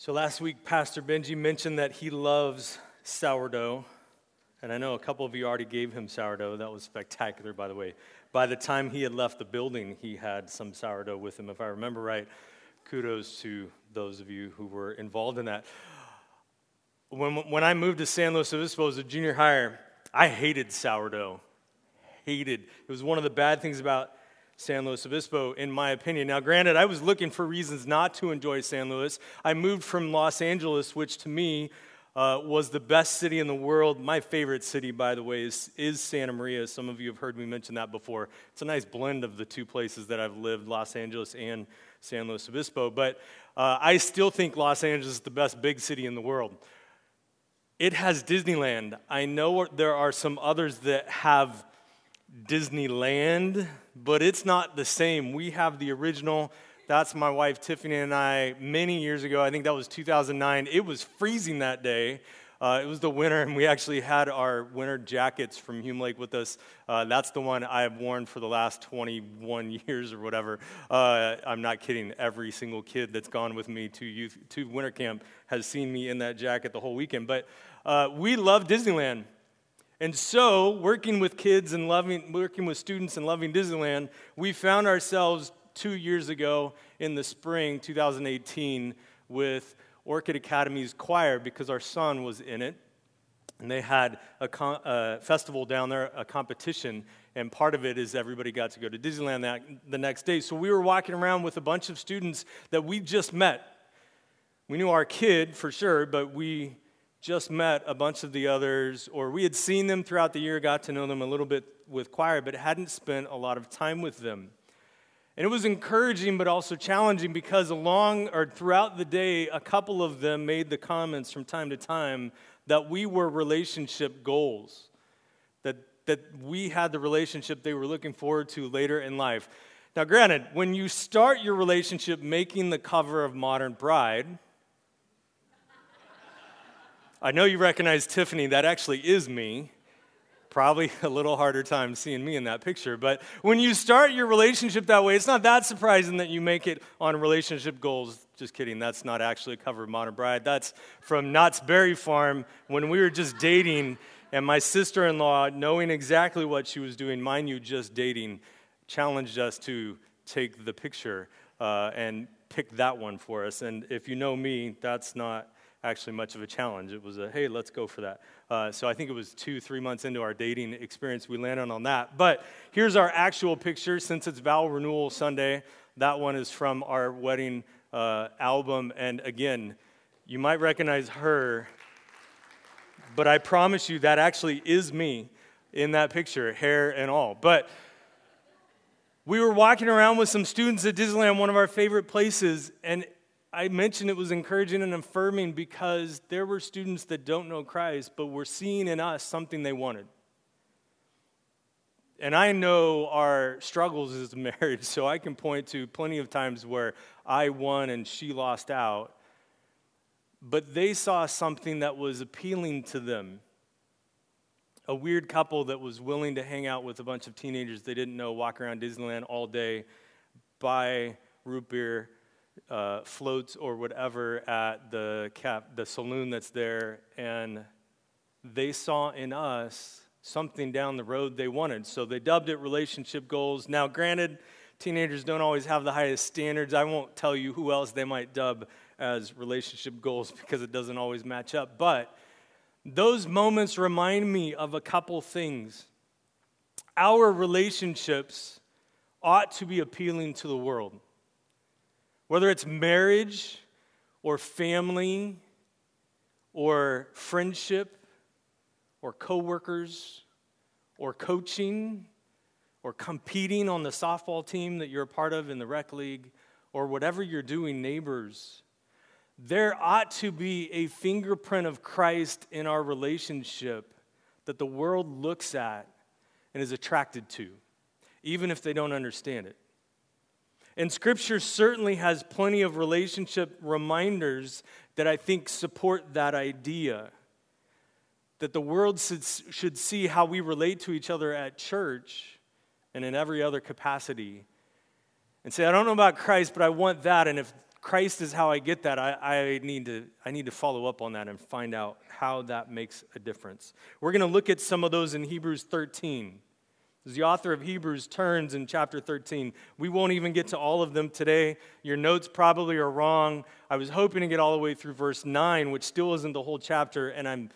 So last week, Pastor Benji mentioned that he loves sourdough. And I know a couple of you already gave him sourdough. That was spectacular, by the way. By the time he had left the building, he had some sourdough with him, if I remember right. Kudos to those of you who were involved in that. When, when I moved to San Luis Obispo as a junior hire, I hated sourdough. Hated. It was one of the bad things about San Luis Obispo, in my opinion. Now, granted, I was looking for reasons not to enjoy San Luis. I moved from Los Angeles, which to me uh, was the best city in the world. My favorite city, by the way, is, is Santa Maria. Some of you have heard me mention that before. It's a nice blend of the two places that I've lived, Los Angeles and San Luis Obispo. But uh, I still think Los Angeles is the best big city in the world. It has Disneyland. I know there are some others that have Disneyland, but it's not the same. We have the original. That's my wife Tiffany and I many years ago. I think that was 2009. It was freezing that day. Uh, it was the winter, and we actually had our winter jackets from Hume Lake with us. Uh, that's the one I have worn for the last 21 years or whatever. Uh, I'm not kidding. Every single kid that's gone with me to youth to winter camp has seen me in that jacket the whole weekend. But uh, we love Disneyland. And so, working with kids and loving, working with students and loving Disneyland, we found ourselves two years ago in the spring 2018 with Orcutt Academy's choir because our son was in it. And they had a, con- a, festival down there, a competition, and part of it is everybody got to go to Disneyland that, the next day. So we were walking around with a bunch of students that we just met. We knew our kid for sure, but we just met a bunch of the others, or we had seen them throughout the year, got to know them a little bit with choir, but hadn't spent a lot of time with them. And it was encouraging, but also challenging because along or throughout the day, a couple of them made the comments from time to time that we were relationship goals, that, that we had the relationship they were looking forward to later in life. Now, granted, when you start your relationship making the cover of Modern Bride, I know you recognize Tiffany. That actually is me. Probably a little harder time seeing me in that picture. But when you start your relationship that way, it's not that surprising that you make it on relationship goals. Just kidding. That's not actually a cover of Modern Bride. That's from Knott's Berry Farm when we were just dating. And my sister in law, knowing exactly what she was doing, mind you, just dating, challenged us to take the picture uh, and pick that one for us. And if you know me, that's not actually much of a challenge. It was a, hey, let's go for that. Uh, so I think it was two, three months into our dating experience, we landed on that. But here's our actual picture since it's vow renewal Sunday. That one is from our wedding uh, album. And again, you might recognize her, but I promise you that actually is me in that picture, hair and all. But we were walking around with some students at Disneyland, one of our favorite places, and I mentioned it was encouraging and affirming because there were students that don't know Christ, but were seeing in us something they wanted. And I know our struggles as a marriage, so I can point to plenty of times where I won and she lost out. But they saw something that was appealing to them. A weird couple that was willing to hang out with a bunch of teenagers they didn't know, walk around Disneyland all day, buy root beer, uh, floats or whatever at the cap, the saloon that's there, and they saw in us something down the road they wanted. So they dubbed it relationship goals. Now, granted, teenagers don't always have the highest standards. I won't tell you who else they might dub as relationship goals because it doesn't always match up. But those moments remind me of a couple things. Our relationships ought to be appealing to the world. Whether it's marriage or family or friendship or coworkers or coaching or competing on the softball team that you're a part of in the rec league or whatever you're doing, neighbors, there ought to be a fingerprint of Christ in our relationship that the world looks at and is attracted to, even if they don't understand it. And Scripture certainly has plenty of relationship reminders that I think support that idea. That the world should, see how we relate to each other at church and in every other capacity. And say, I don't know about Christ, but I want that. And if Christ is how I get that, I, I, need to, I need to follow up on that and find out how that makes a difference. We're going to look at some of those in Hebrews 13. As the author of Hebrews turns in chapter 13, we won't even get to all of them today. Your notes probably are wrong. I was hoping to get all the way through verse 9, which still isn't the whole chapter, and I'm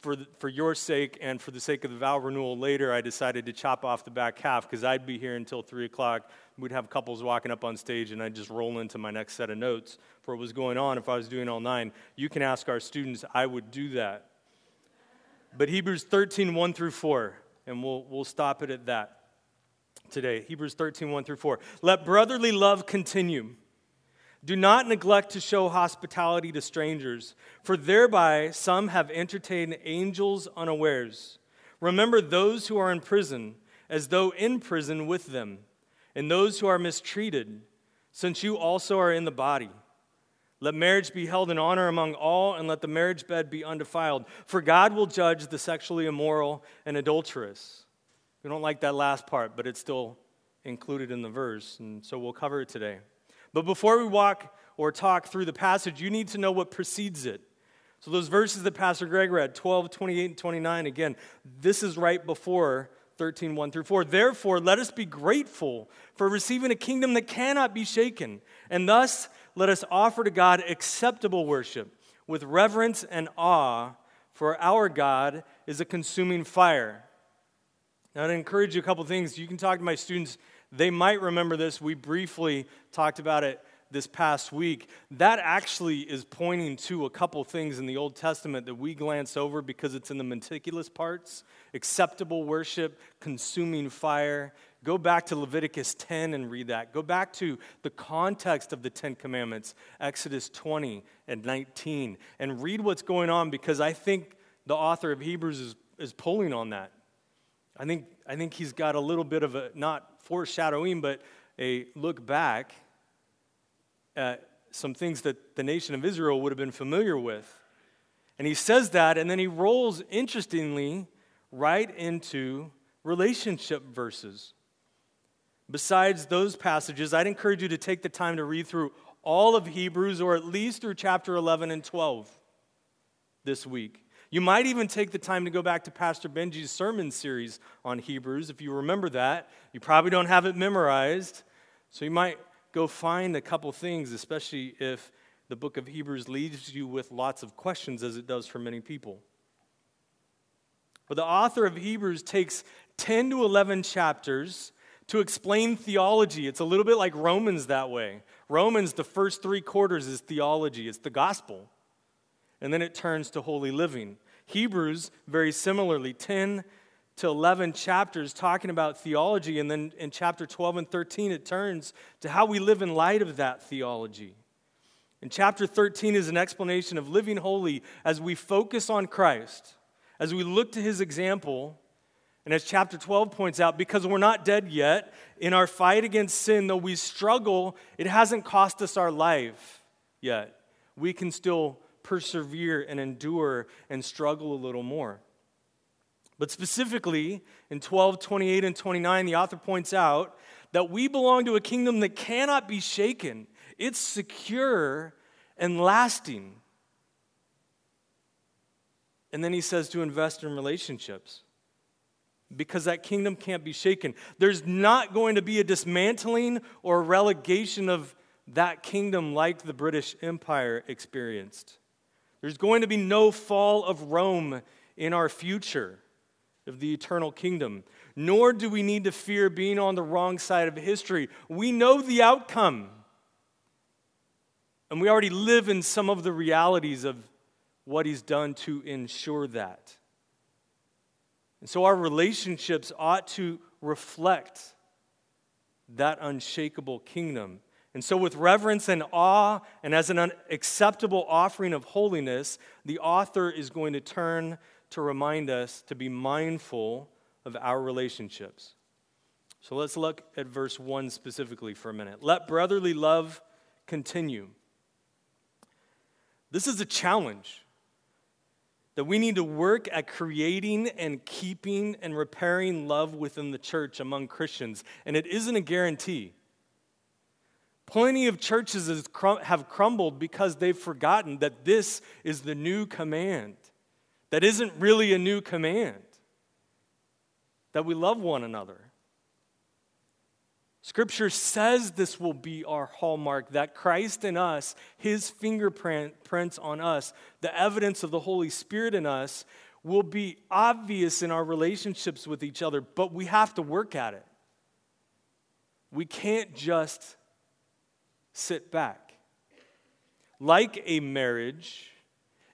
for, the, for your sake and for the sake of the vow renewal later, I decided to chop off the back half because I'd be here until 3 o'clock. We'd have couples walking up on stage, and I'd just roll into my next set of notes for what was going on if I was doing all nine. You can ask our students, I would do that. But Hebrews 13, 1 through 4 and we'll, we'll stop it at that today. Hebrews 13, 1 through 4. Let brotherly love continue. Do not neglect to show hospitality to strangers, for thereby some have entertained angels unawares. Remember those who are in prison, as though in prison with them, and those who are mistreated, since you also are in the body. Let marriage be held in honor among all, and let the marriage bed be undefiled. For God will judge the sexually immoral and adulterous. We don't like that last part, but it's still included in the verse, and so we'll cover it today. But before we walk or talk through the passage, you need to know what precedes it. So, those verses that Pastor Greg read, 12, 28, and 29, again, this is right before 13, 1 through 4. Therefore, let us be grateful for receiving a kingdom that cannot be shaken, and thus let us offer to God acceptable worship with reverence and awe, for our God is a consuming fire. Now, I'd encourage you a couple things. You can talk to my students, they might remember this. We briefly talked about it this past week. That actually is pointing to a couple things in the Old Testament that we glance over because it's in the meticulous parts acceptable worship, consuming fire. Go back to Leviticus 10 and read that. Go back to the context of the Ten Commandments, Exodus 20 and 19, and read what's going on because I think the author of Hebrews is, is pulling on that. I think, I think he's got a little bit of a, not foreshadowing, but a look back at some things that the nation of Israel would have been familiar with. And he says that, and then he rolls, interestingly, right into relationship verses. Besides those passages, I'd encourage you to take the time to read through all of Hebrews or at least through chapter 11 and 12 this week. You might even take the time to go back to Pastor Benji's sermon series on Hebrews. If you remember that, you probably don't have it memorized. So you might go find a couple things, especially if the book of Hebrews leaves you with lots of questions, as it does for many people. But the author of Hebrews takes 10 to 11 chapters to explain theology. It's a little bit like Romans that way. Romans, the first three quarters is theology, it's the gospel. And then it turns to holy living. Hebrews, very similarly, 10 to 11 chapters talking about theology. And then in chapter 12 and 13, it turns to how we live in light of that theology. And chapter 13 is an explanation of living holy as we focus on Christ, as we look to his example and as chapter 12 points out, because we're not dead yet, in our fight against sin, though we struggle, it hasn't cost us our life yet. We can still persevere and endure and struggle a little more. But specifically, in 12, 28, and 29, the author points out that we belong to a kingdom that cannot be shaken, it's secure and lasting. And then he says to invest in relationships because that kingdom can't be shaken. There's not going to be a dismantling or relegation of that kingdom like the British Empire experienced. There's going to be no fall of Rome in our future of the eternal kingdom. Nor do we need to fear being on the wrong side of history. We know the outcome. And we already live in some of the realities of what he's done to ensure that. And so our relationships ought to reflect that unshakable kingdom. And so, with reverence and awe, and as an acceptable offering of holiness, the author is going to turn to remind us to be mindful of our relationships. So, let's look at verse 1 specifically for a minute. Let brotherly love continue. This is a challenge that we need to work at creating and keeping and repairing love within the church among Christians. And it isn't a guarantee. Plenty of churches have crumbled because they've forgotten that this is the new command. That isn't really a new command. That we love one another. Scripture says this will be our hallmark that Christ in us, his fingerprints on us, the evidence of the Holy Spirit in us, will be obvious in our relationships with each other, but we have to work at it. We can't just sit back. Like a marriage,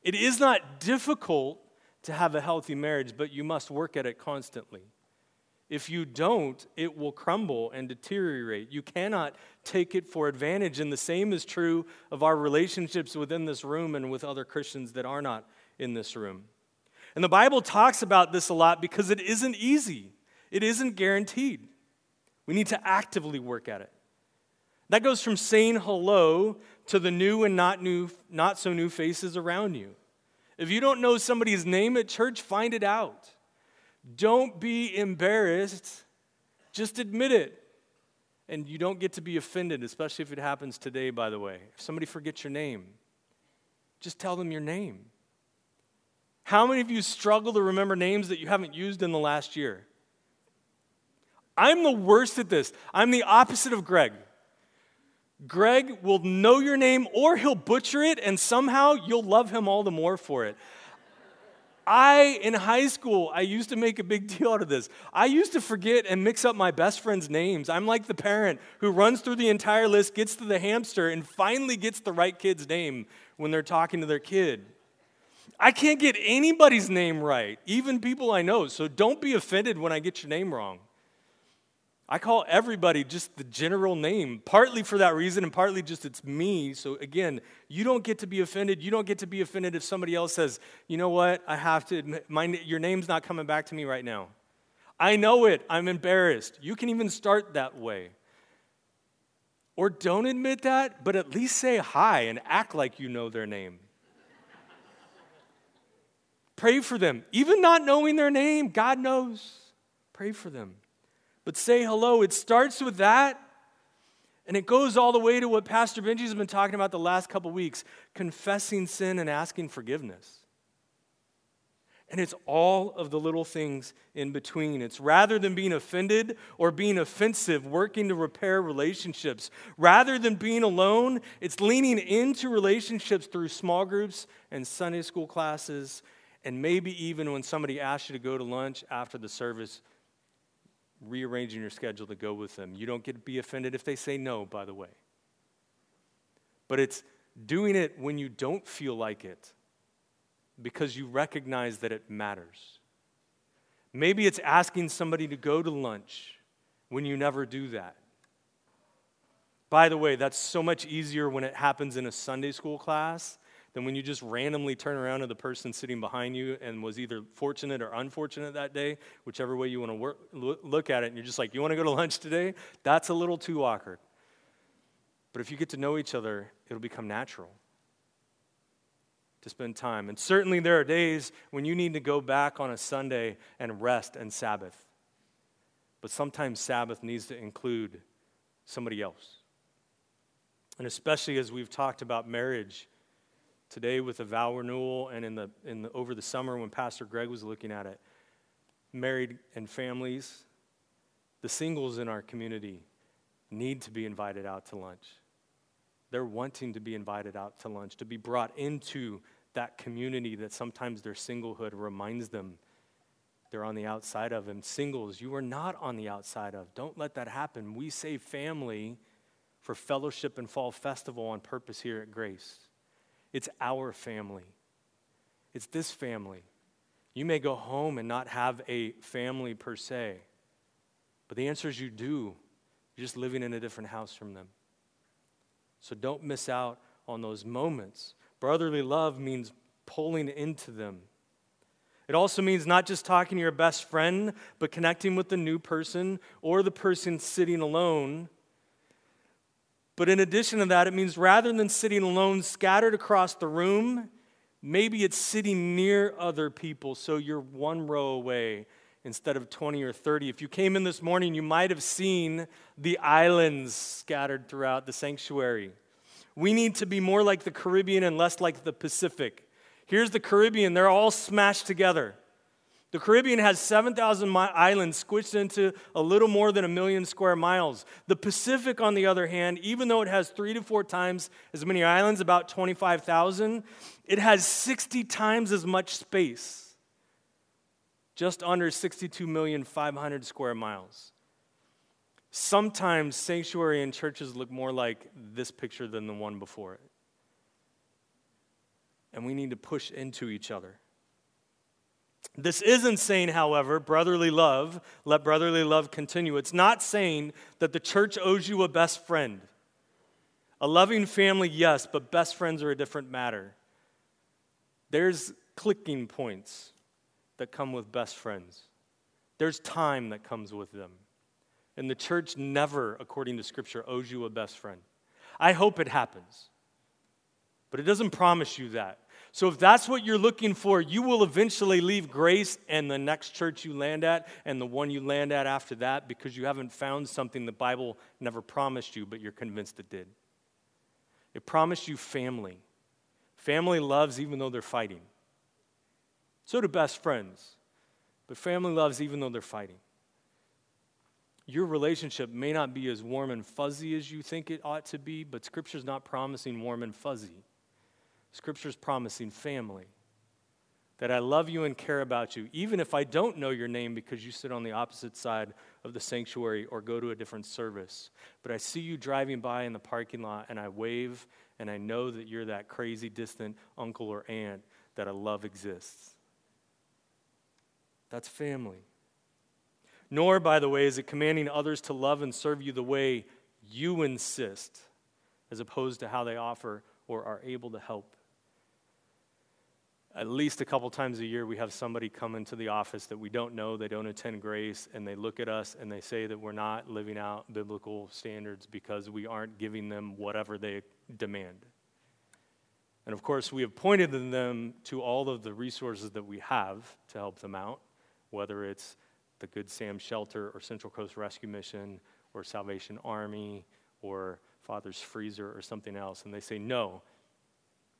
it is not difficult to have a healthy marriage, but you must work at it constantly. If you don't, it will crumble and deteriorate. You cannot take it for advantage. And the same is true of our relationships within this room and with other Christians that are not in this room. And the Bible talks about this a lot because it isn't easy, it isn't guaranteed. We need to actively work at it. That goes from saying hello to the new and not new not so new faces around you. If you don't know somebody's name at church, find it out. Don't be embarrassed. Just admit it. And you don't get to be offended, especially if it happens today, by the way. If somebody forgets your name, just tell them your name. How many of you struggle to remember names that you haven't used in the last year? I'm the worst at this. I'm the opposite of Greg. Greg will know your name or he'll butcher it, and somehow you'll love him all the more for it. I, in high school, I used to make a big deal out of this. I used to forget and mix up my best friend's names. I'm like the parent who runs through the entire list, gets to the hamster, and finally gets the right kid's name when they're talking to their kid. I can't get anybody's name right, even people I know, so don't be offended when I get your name wrong. I call everybody just the general name, partly for that reason and partly just it's me. So again, you don't get to be offended. You don't get to be offended if somebody else says, you know what, I have to admit, my, your name's not coming back to me right now. I know it. I'm embarrassed. You can even start that way. Or don't admit that, but at least say hi and act like you know their name. Pray for them. Even not knowing their name, God knows. Pray for them but say hello. It starts with that, and it goes all the way to what Pastor Benji's been talking about the last couple weeks confessing sin and asking forgiveness. And it's all of the little things in between. It's rather than being offended or being offensive, working to repair relationships. Rather than being alone, it's leaning into relationships through small groups and Sunday school classes, and maybe even when somebody asks you to go to lunch after the service, rearranging your schedule to go with them. You don't get to be offended if they say no, by the way. But it's doing it when you don't feel like it because you recognize that it matters. Maybe it's asking somebody to go to lunch when you never do that. By the way, that's so much easier when it happens in a Sunday school class than when you just randomly turn around to the person sitting behind you and was either fortunate or unfortunate that day, whichever way you want to work, look at it, and you're just like, You want to go to lunch today? That's a little too awkward. But if you get to know each other, it'll become natural to spend time. And certainly there are days when you need to go back on a Sunday and rest and Sabbath. But sometimes Sabbath needs to include somebody else. And especially as we've talked about marriage today with the vow renewal and in the, in the, over the summer when Pastor Greg was looking at it, married and families, the singles in our community need to be invited out to lunch. They're wanting to be invited out to lunch, to be brought into that community that sometimes their singlehood reminds them they're on the outside of. And singles, you are not on the outside of. Don't let that happen. We say family for fellowship and fall festival on purpose here at Grace. It's our family. It's this family. You may go home and not have a family per se, but the answer is you do. You're just living in a different house from them. So don't miss out on those moments. Brotherly love means pulling into them. It also means not just talking to your best friend, but connecting with the new person or the person sitting alone but in addition to that, it means rather than sitting alone, scattered across the room, maybe it's sitting near other people so you're one row away instead of 20 or 30. If you came in this morning, you might have seen the islands scattered throughout the sanctuary. We need to be more like the Caribbean and less like the Pacific. Here's the Caribbean, they're all smashed together. The Caribbean has 7,000 islands squished into a little more than a million square miles. The Pacific, on the other hand, even though it has three to four times as many islands, about 25,000, it has 60 times as much space, just under 62,500 square miles. Sometimes sanctuary and churches look more like this picture than the one before it. And we need to push into each other. This isn't saying, however, brotherly love, let brotherly love continue. It's not saying that the church owes you a best friend. A loving family, yes, but best friends are a different matter. There's clicking points that come with best friends, there's time that comes with them. And the church never, according to Scripture, owes you a best friend. I hope it happens, but it doesn't promise you that. So, if that's what you're looking for, you will eventually leave grace and the next church you land at and the one you land at after that because you haven't found something the Bible never promised you, but you're convinced it did. It promised you family. Family loves even though they're fighting. So do best friends. But family loves even though they're fighting. Your relationship may not be as warm and fuzzy as you think it ought to be, but Scripture's not promising warm and fuzzy. Scripture's promising family. That I love you and care about you, even if I don't know your name because you sit on the opposite side of the sanctuary or go to a different service. But I see you driving by in the parking lot and I wave and I know that you're that crazy distant uncle or aunt that I love exists. That's family. Nor, by the way, is it commanding others to love and serve you the way you insist, as opposed to how they offer or are able to help at least a couple times a year, we have somebody come into the office that we don't know, they don't attend grace, and they look at us and they say that we're not living out biblical standards because we aren't giving them whatever they demand. And of course, we have pointed them to all of the resources that we have to help them out, whether it's the Good Sam Shelter or Central Coast Rescue Mission or Salvation Army or Father's Freezer or something else. And they say, no,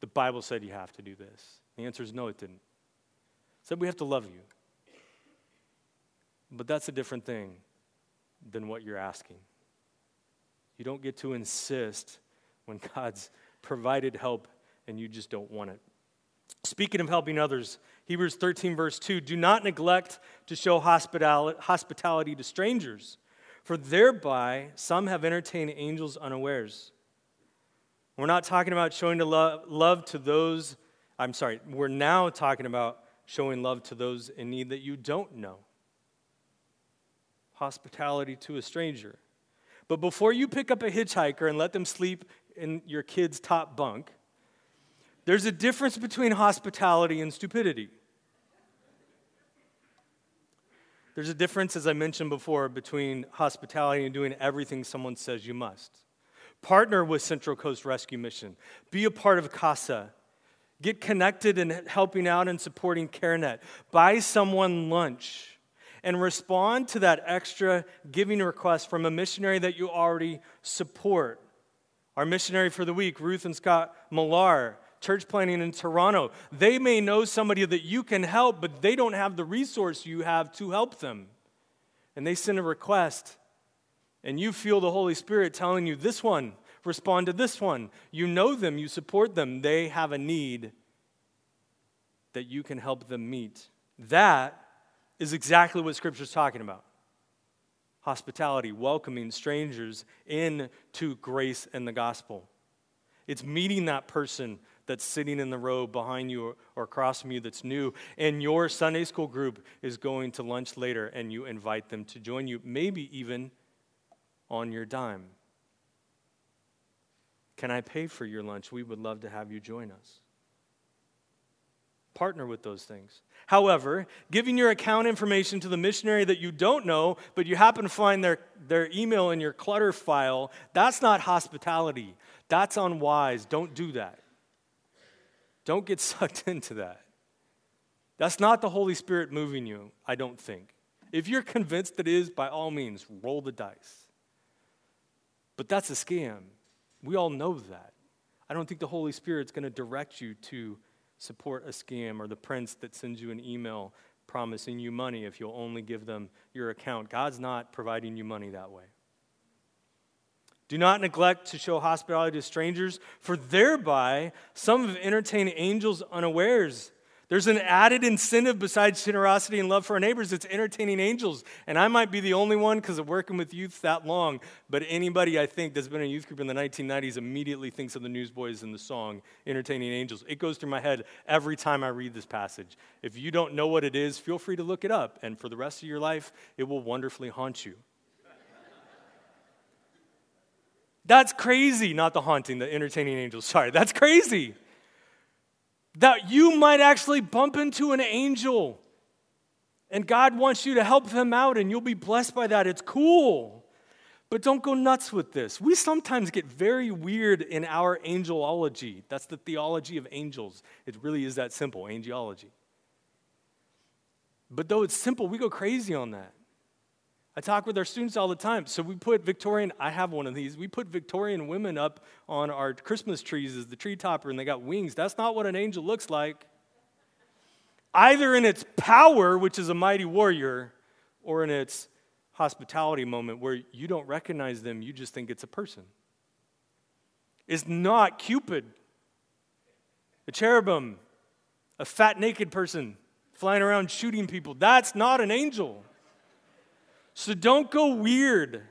the Bible said you have to do this. The answer is no, it didn't. It said we have to love you. But that's a different thing than what you're asking. You don't get to insist when God's provided help and you just don't want it. Speaking of helping others, Hebrews 13, verse 2 do not neglect to show hospitality to strangers, for thereby some have entertained angels unawares. We're not talking about showing to love, love to those I'm sorry, we're now talking about showing love to those in need that you don't know. Hospitality to a stranger. But before you pick up a hitchhiker and let them sleep in your kid's top bunk, there's a difference between hospitality and stupidity. There's a difference, as I mentioned before, between hospitality and doing everything someone says you must. Partner with Central Coast Rescue Mission. Be a part of CASA. Get connected and helping out and supporting CareNet. Buy someone lunch and respond to that extra giving request from a missionary that you already support. Our missionary for the week, Ruth and Scott Millar, church planning in Toronto. They may know somebody that you can help, but they don't have the resource you have to help them. And they send a request, and you feel the Holy Spirit telling you, This one, respond to this one. You know them, you support them, they have a need that you can help them meet. That is exactly what Scripture is talking about hospitality, welcoming strangers into grace and the gospel. It's meeting that person that's sitting in the row behind you or, across from you that's new, and your Sunday school group is going to lunch later, and you invite them to join you, maybe even on your dime. Can I pay for your lunch? We would love to have you join us. Partner with those things. However, giving your account information to the missionary that you don't know, but you happen to find their, their email in your clutter file, that's not hospitality. That's unwise. Don't do that. Don't get sucked into that. That's not the Holy Spirit moving you, I don't think. If you're convinced it is, by all means, roll the dice. But that's a scam. We all know that. I don't think the Holy Spirit's going to direct you to support a scam or the prince that sends you an email promising you money if you'll only give them your account. God's not providing you money that way. Do not neglect to show hospitality to strangers, for thereby some have entertained angels unawares. There's an added incentive besides generosity and love for our neighbors. It's entertaining angels. And I might be the only one because of working with youth that long, but anybody I think that's been in a youth group in the 1990s immediately thinks of the Newsboys and the song Entertaining Angels. It goes through my head every time I read this passage. If you don't know what it is, feel free to look it up. And for the rest of your life, it will wonderfully haunt you. That's crazy, not the haunting, the entertaining angels. Sorry, that's crazy that you might actually bump into an angel. And God wants you to help them out, and you'll be blessed by that. It's cool. But don't go nuts with this. We sometimes get very weird in our angelology. That's the theology of angels. It really is that simple angelology. But though it's simple, we go crazy on that. I talk with our students all the time. So we put Victorian, I have one of these. We put Victorian women up on our Christmas trees as the tree topper and they got wings. That's not what an angel looks like. Either in its power, which is a mighty warrior, or in its hospitality moment where you don't recognize them, you just think it's a person. It's not Cupid, a cherubim, a fat naked person flying around shooting people. That's not an angel. So don't go weird.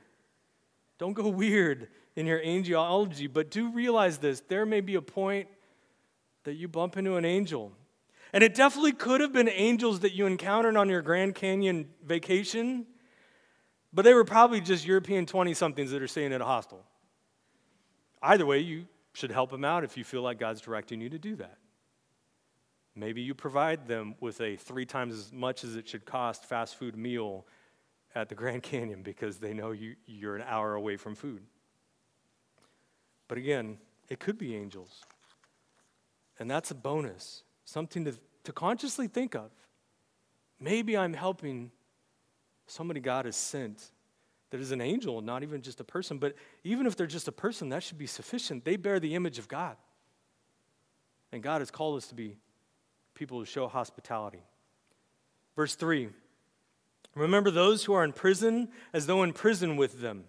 Don't go weird in your angelology, but do realize this there may be a point that you bump into an angel. And it definitely could have been angels that you encountered on your Grand Canyon vacation, but they were probably just European 20 somethings that are staying at a hostel. Either way, you should help them out if you feel like God's directing you to do that. Maybe you provide them with a three times as much as it should cost fast food meal at the Grand Canyon because they know you, you're an hour away from food. But again, it could be angels. And that's a bonus, something to, to consciously think of. Maybe I'm helping somebody God has sent that is an angel, not even just a person. But even if they're just a person, that should be sufficient. They bear the image of God. And God has called us to be people who show hospitality. Verse 3 Remember those who are in prison as though in prison with them,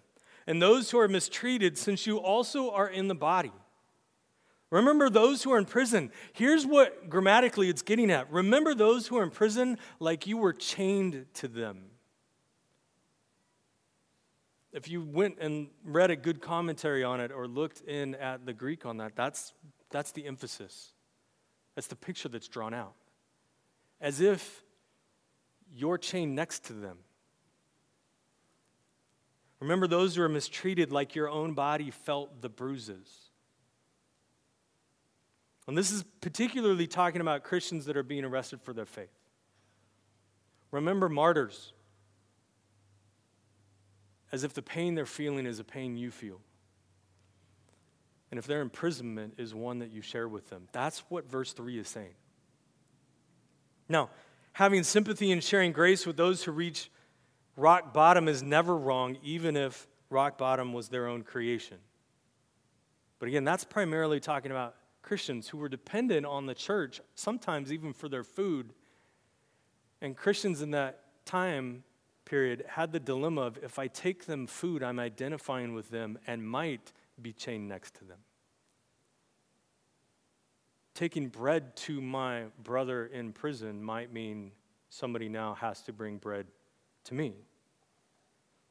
and those who are mistreated, since you also are in the body. Remember those who are in prison. Here's what grammatically it's getting at. Remember those who are in prison like you were chained to them. If you went and read a good commentary on it or looked in at the Greek on that, that's, that's the emphasis. That's the picture that's drawn out. As if you're chained next to them. Remember those who are mistreated like your own body felt the bruises. And this is particularly talking about Christians that are being arrested for their faith. Remember martyrs as if the pain they're feeling is a pain you feel. And if their imprisonment is one that you share with them. That's what verse 3 is saying. Now, having sympathy and sharing grace with those who reach rock bottom is never wrong, even if rock bottom was their own creation. But again, that's primarily talking about Christians who were dependent on the church, sometimes even for their food. And Christians in that time period had the dilemma of if I take them food, I'm identifying with them and might be chained next to them taking bread to my brother in prison might mean somebody now has to bring bread to me.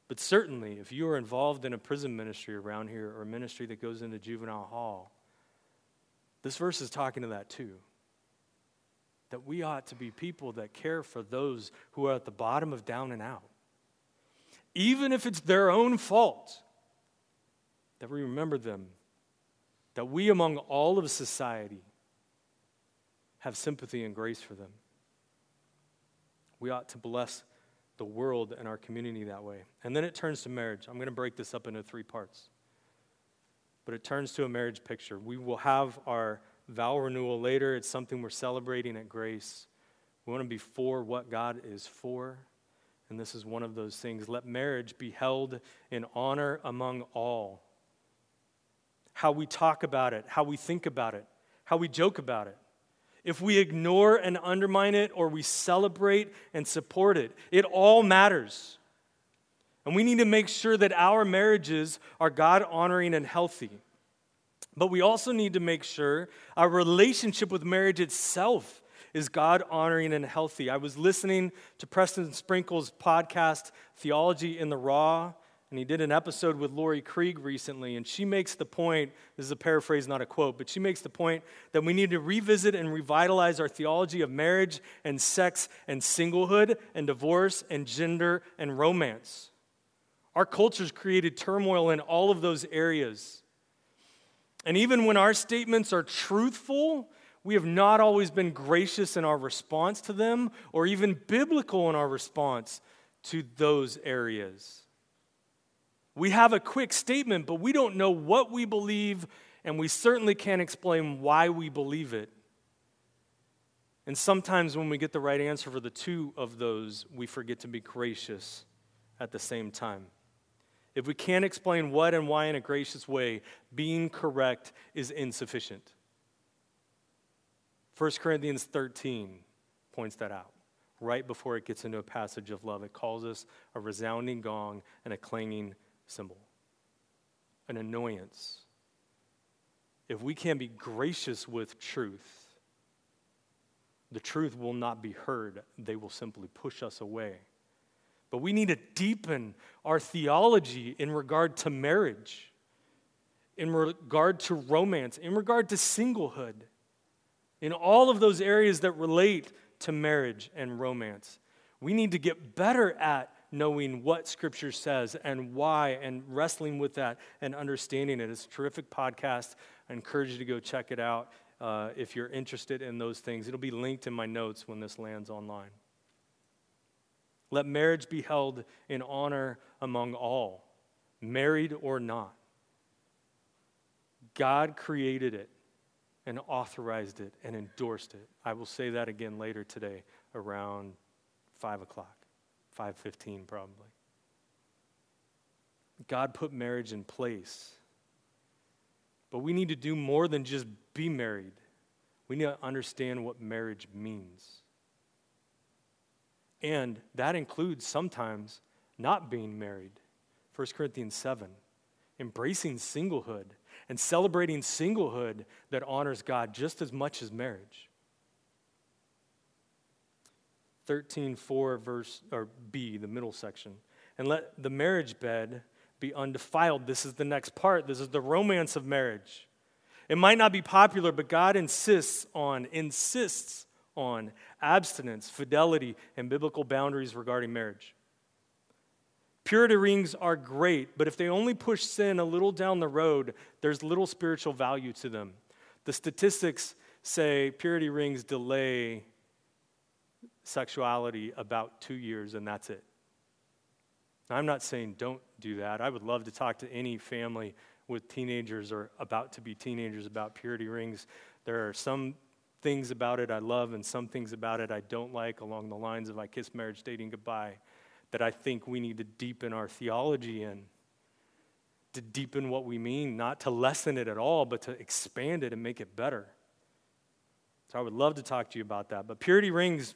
But certainly, if you are involved in a prison ministry around here or a ministry that goes into juvenile hall, this verse is talking to that too. That we ought to be people that care for those who are at the bottom of down and out. Even if it's their own fault, that we remember them. That we, among all of society, have sympathy and grace for them. We ought to bless the world and our community that way. And then it turns to marriage. I'm going to break this up into three parts. But it turns to a marriage picture. We will have our vow renewal later. It's something we're celebrating at Grace. We want to be for what God is for. And this is one of those things. Let marriage be held in honor among all. How we talk about it, how we think about it, how we joke about it. If we ignore and undermine it, or we celebrate and support it, it all matters. And we need to make sure that our marriages are God honoring and healthy. But we also need to make sure our relationship with marriage itself is God honoring and healthy. I was listening to Preston Sprinkle's podcast, Theology in the Raw, and he did an episode with Laurie Krieg recently, and she makes the point this is a paraphrase, not a quote, but she makes the point that we need to revisit and revitalize our theology of marriage and sex and singlehood and divorce and gender and romance. Our culture's created turmoil in all of those areas. And even when our statements are truthful, we have not always been gracious in our response to them or even biblical in our response to those areas. We have a quick statement, but we don't know what we believe, and we certainly can't explain why we believe it. And sometimes when we get the right answer for the two of those, we forget to be gracious at the same time. If we can't explain what and why in a gracious way, being correct is insufficient. 1 Corinthians 13 points that out right before it gets into a passage of love. It calls us a resounding gong and a clanging cymbal, an annoyance. If we can't be gracious with truth, the truth will not be heard. They will simply push us away. But we need to deepen our theology in regard to marriage, in regard to romance, in regard to singlehood, in all of those areas that relate to marriage and romance. We need to get better at knowing what Scripture says and why and wrestling with that and understanding it. It's a terrific podcast. I encourage you to go check it out uh, if you're interested in those things. It'll be linked in my notes when this lands online. Let marriage be held in honor among all, married or not. God created it and authorized it and endorsed it. I will say that again later today around 5 o'clock, 5.15 probably. God put marriage in place. But we need to do more than just be married. We need to understand what marriage means. And that includes sometimes not being married. 1 Corinthians 7. Embracing singlehood and celebrating singlehood that honors God just as much as marriage. 13, 4, verse, or B, the middle section. And let the marriage bed be undefiled. This is the next part. This is the romance of marriage. It might not be popular, but God insists on, insists on abstinence, fidelity, and biblical boundaries regarding marriage. Purity rings are great, but if they only push sin a little down the road, there's little spiritual value to them. The statistics say purity rings delay sexuality about two years, and that's it. Now, I'm not saying don't do that. I would love to talk to any family with teenagers or about to be teenagers about purity rings. There are some things about it I love and some things about it I don't like, along the lines of I kiss marriage, dating goodbye, that I think we need to deepen our theology in. To deepen what we mean, not to lessen it at all, but to expand it and make it better. So I would love to talk to you about that. But purity rings,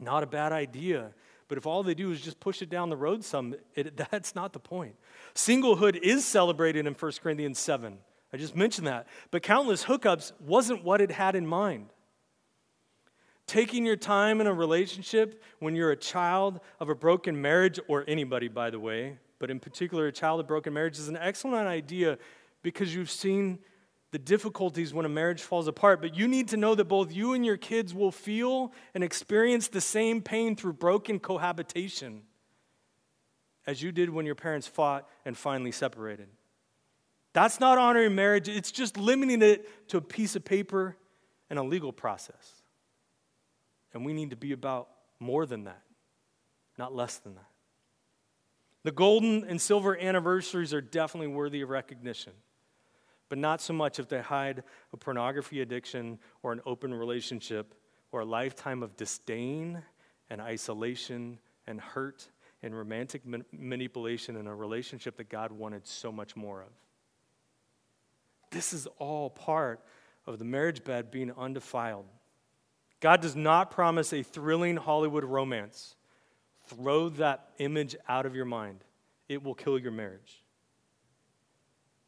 not a bad idea. But if all they do is just push it down the road some, it, that's not the point. Singlehood is celebrated in 1 Corinthians 7. I just mentioned that. But countless hookups wasn't what it had in mind. Taking your time in a relationship when you're a child of a broken marriage, or anybody, by the way, but in particular a child of broken marriage, is an excellent idea because you've seen the difficulties when a marriage falls apart. But you need to know that both you and your kids will feel and experience the same pain through broken cohabitation as you did when your parents fought and finally separated. That's not honoring marriage, it's just limiting it to a piece of paper and a legal process. And we need to be about more than that, not less than that. The golden and silver anniversaries are definitely worthy of recognition, but not so much if they hide a pornography addiction or an open relationship or a lifetime of disdain and isolation and hurt and romantic man- manipulation in a relationship that God wanted so much more of. This is all part of the marriage bed being undefiled. God does not promise a thrilling Hollywood romance. Throw that image out of your mind, it will kill your marriage.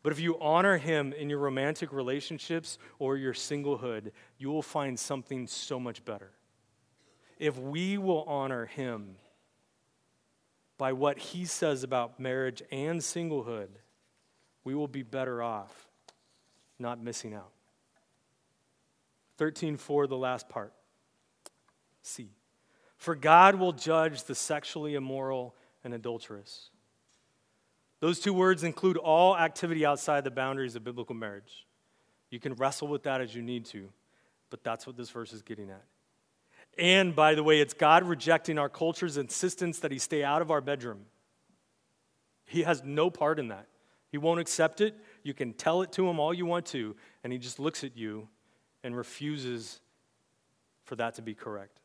But if you honor Him in your romantic relationships or your singlehood, you will find something so much better. If we will honor Him by what He says about marriage and singlehood, we will be better off, not missing out. 13.4, the last part. C. For God will judge the sexually immoral and adulterous. Those two words include all activity outside the boundaries of biblical marriage. You can wrestle with that as you need to, but that's what this verse is getting at. And by the way, it's God rejecting our culture's insistence that he stay out of our bedroom. He has no part in that. He won't accept it. You can tell it to him all you want to, and he just looks at you and refuses for that to be correct.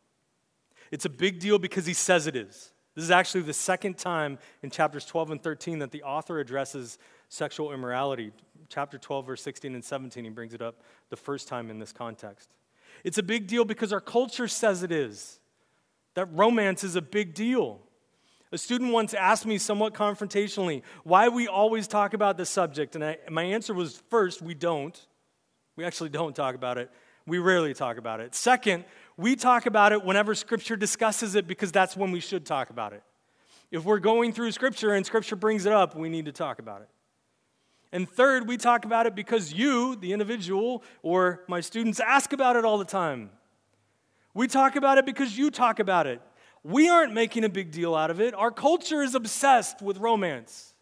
It's a big deal because he says it is. This is actually the second time in chapters 12 and 13 that the author addresses sexual immorality. Chapter 12, verse 16 and 17, he brings it up the first time in this context. It's a big deal because our culture says it is, that romance is a big deal. A student once asked me somewhat confrontationally why we always talk about this subject, and I, my answer was first, we don't. We actually don't talk about it. We rarely talk about it. Second, we talk about it whenever Scripture discusses it because that's when we should talk about it. If we're going through Scripture and Scripture brings it up, we need to talk about it. And third, we talk about it because you, the individual, or my students ask about it all the time. We talk about it because you talk about it. We aren't making a big deal out of it. Our culture is obsessed with romance.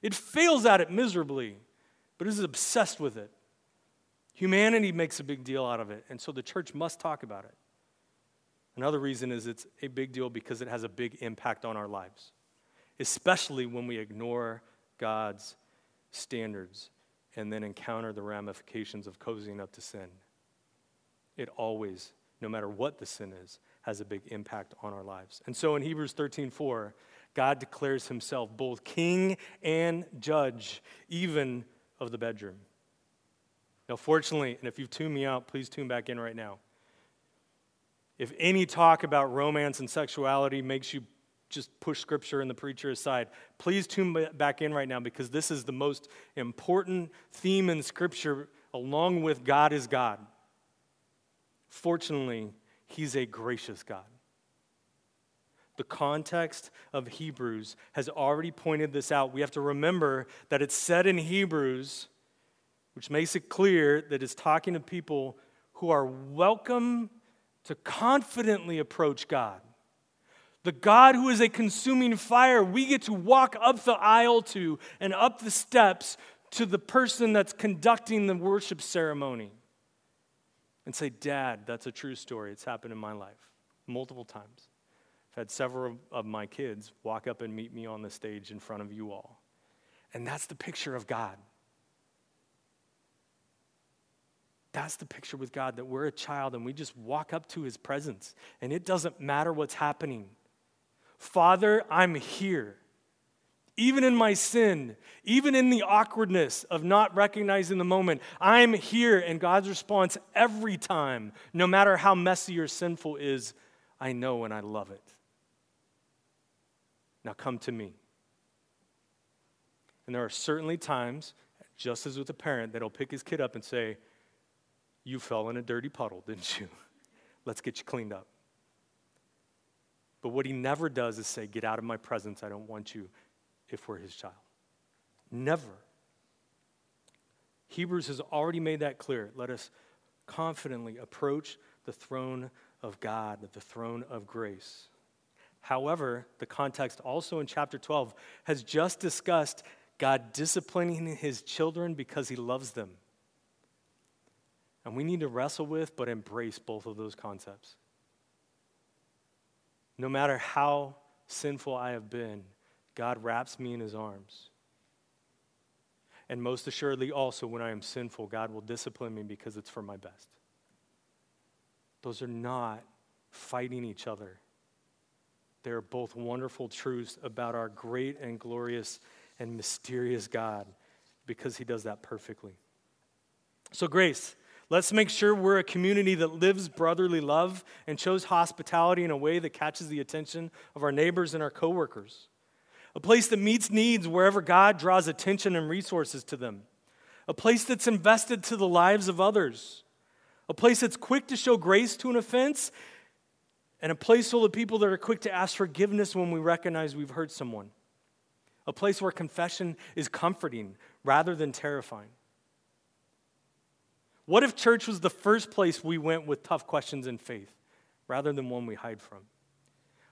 It fails at it miserably, but it is obsessed with it. Humanity makes a big deal out of it, and so the church must talk about it. Another reason is it's a big deal because it has a big impact on our lives, especially when we ignore God's standards and then encounter the ramifications of cozying up to sin. It always, no matter what the sin is, has a big impact on our lives. And so in Hebrews 13 4, God declares himself both king and judge, even of the bedroom. Now, fortunately, and if you've tuned me out, please tune back in right now. If any talk about romance and sexuality makes you just push scripture and the preacher aside, please tune back in right now because this is the most important theme in scripture along with God is God. Fortunately, He's a gracious God. The context of Hebrews has already pointed this out. We have to remember that it's said in Hebrews, which makes it clear that it's talking to people who are welcome to confidently approach God. The God who is a consuming fire, we get to walk up the aisle to and up the steps to the person that's conducting the worship ceremony and say, Dad, that's a true story. It's happened in my life multiple times. I've had several of my kids walk up and meet me on the stage in front of you all. And that's the picture of God. That's the picture with God that we're a child and we just walk up to his presence and it doesn't matter what's happening. Father, I'm here. Even in my sin, even in the awkwardness of not recognizing the moment, I'm here. And God's response every time, no matter how messy or sinful is, I know and I love it. Now come to me. And there are certainly times, just as with a parent, that'll pick his kid up and say, you fell in a dirty puddle, didn't you? Let's get you cleaned up. But what he never does is say, Get out of my presence. I don't want you if we're his child. Never. Hebrews has already made that clear. Let us confidently approach the throne of God, the throne of grace. However, the context also in chapter 12 has just discussed God disciplining his children because he loves them. And we need to wrestle with but embrace both of those concepts. No matter how sinful I have been, God wraps me in his arms. And most assuredly, also, when I am sinful, God will discipline me because it's for my best. Those are not fighting each other, They are both wonderful truths about our great and glorious and mysterious God because he does that perfectly. So, Grace, let's make sure we're a community that lives brotherly love and shows hospitality in a way that catches the attention of our neighbors and our coworkers. A place that meets needs wherever God draws attention and resources to them. A place that's invested to the lives of others. A place that's quick to show grace to an offense. And a place full of people that are quick to ask forgiveness when we recognize we've hurt someone. A place where confession is comforting rather than terrifying. What if church was the first place we went with tough questions in faith rather than one we hide from?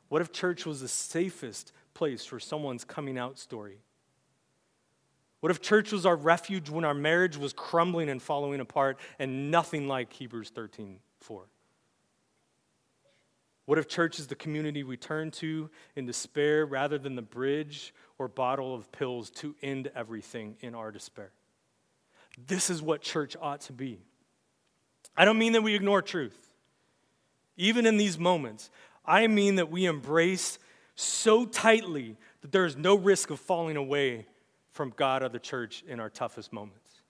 What if church was the safest place for someone's coming out story? What if church was our refuge when our marriage was crumbling and falling apart and nothing like Hebrews 13 4? What if church is the community we turn to in despair rather than the bridge or bottle of pills to end everything in our despair? This is what church ought to be. I don't mean that we ignore truth, even in these moments. I mean that we embrace so tightly that there is no risk of falling away from God or the church in our toughest moments.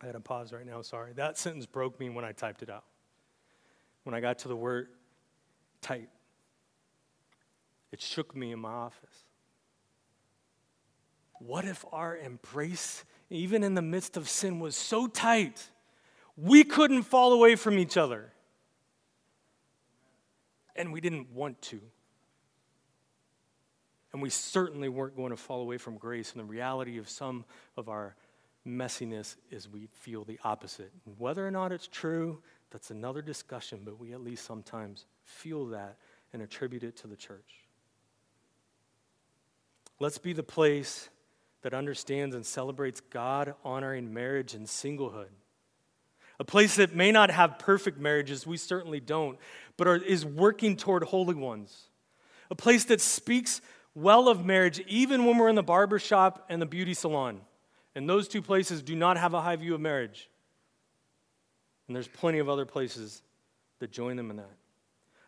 I had to pause right now, sorry. That sentence broke me when I typed it out. When I got to the word tight, it shook me in my office. What if our embrace, even in the midst of sin, was so tight we couldn't fall away from each other? And we didn't want to. And we certainly weren't going to fall away from grace. And the reality of some of our messiness is we feel the opposite. And whether or not it's true, that's another discussion, but we at least sometimes feel that and attribute it to the church. Let's be the place that understands and celebrates God honoring marriage and singlehood. A place that may not have perfect marriages, we certainly don't, but are, is working toward holy ones. A place that speaks well of marriage even when we're in the barber shop and the beauty salon. And those two places do not have a high view of marriage. And there's plenty of other places that join them in that.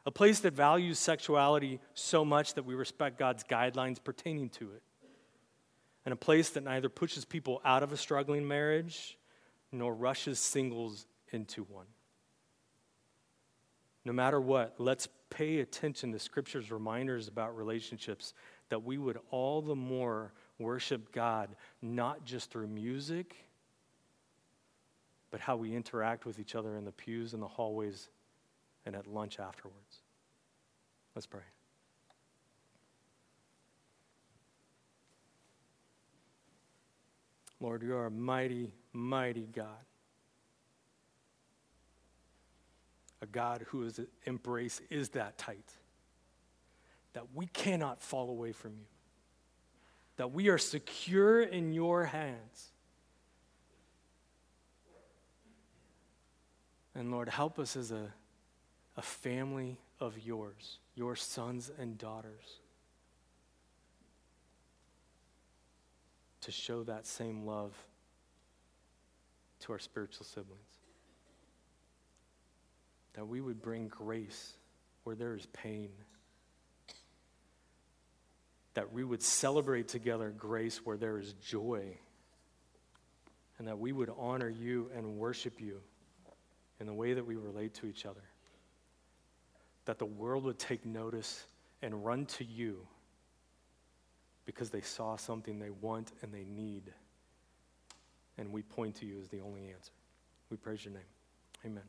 A place that values sexuality so much that we respect God's guidelines pertaining to it and a place that neither pushes people out of a struggling marriage nor rushes singles into one. No matter what, let's pay attention to Scripture's reminders about relationships that we would all the more worship God, not just through music, but how we interact with each other in the pews, in the hallways, and at lunch afterwards. Let's pray. Lord, you are a mighty, mighty God. A God whose embrace is that tight, that we cannot fall away from you, that we are secure in your hands. And Lord, help us as a, a family of yours, your sons and daughters. To show that same love to our spiritual siblings. That we would bring grace where there is pain. That we would celebrate together grace where there is joy. And that we would honor you and worship you in the way that we relate to each other. That the world would take notice and run to you because they saw something they want and they need. And we point to you as the only answer. We praise your name. Amen.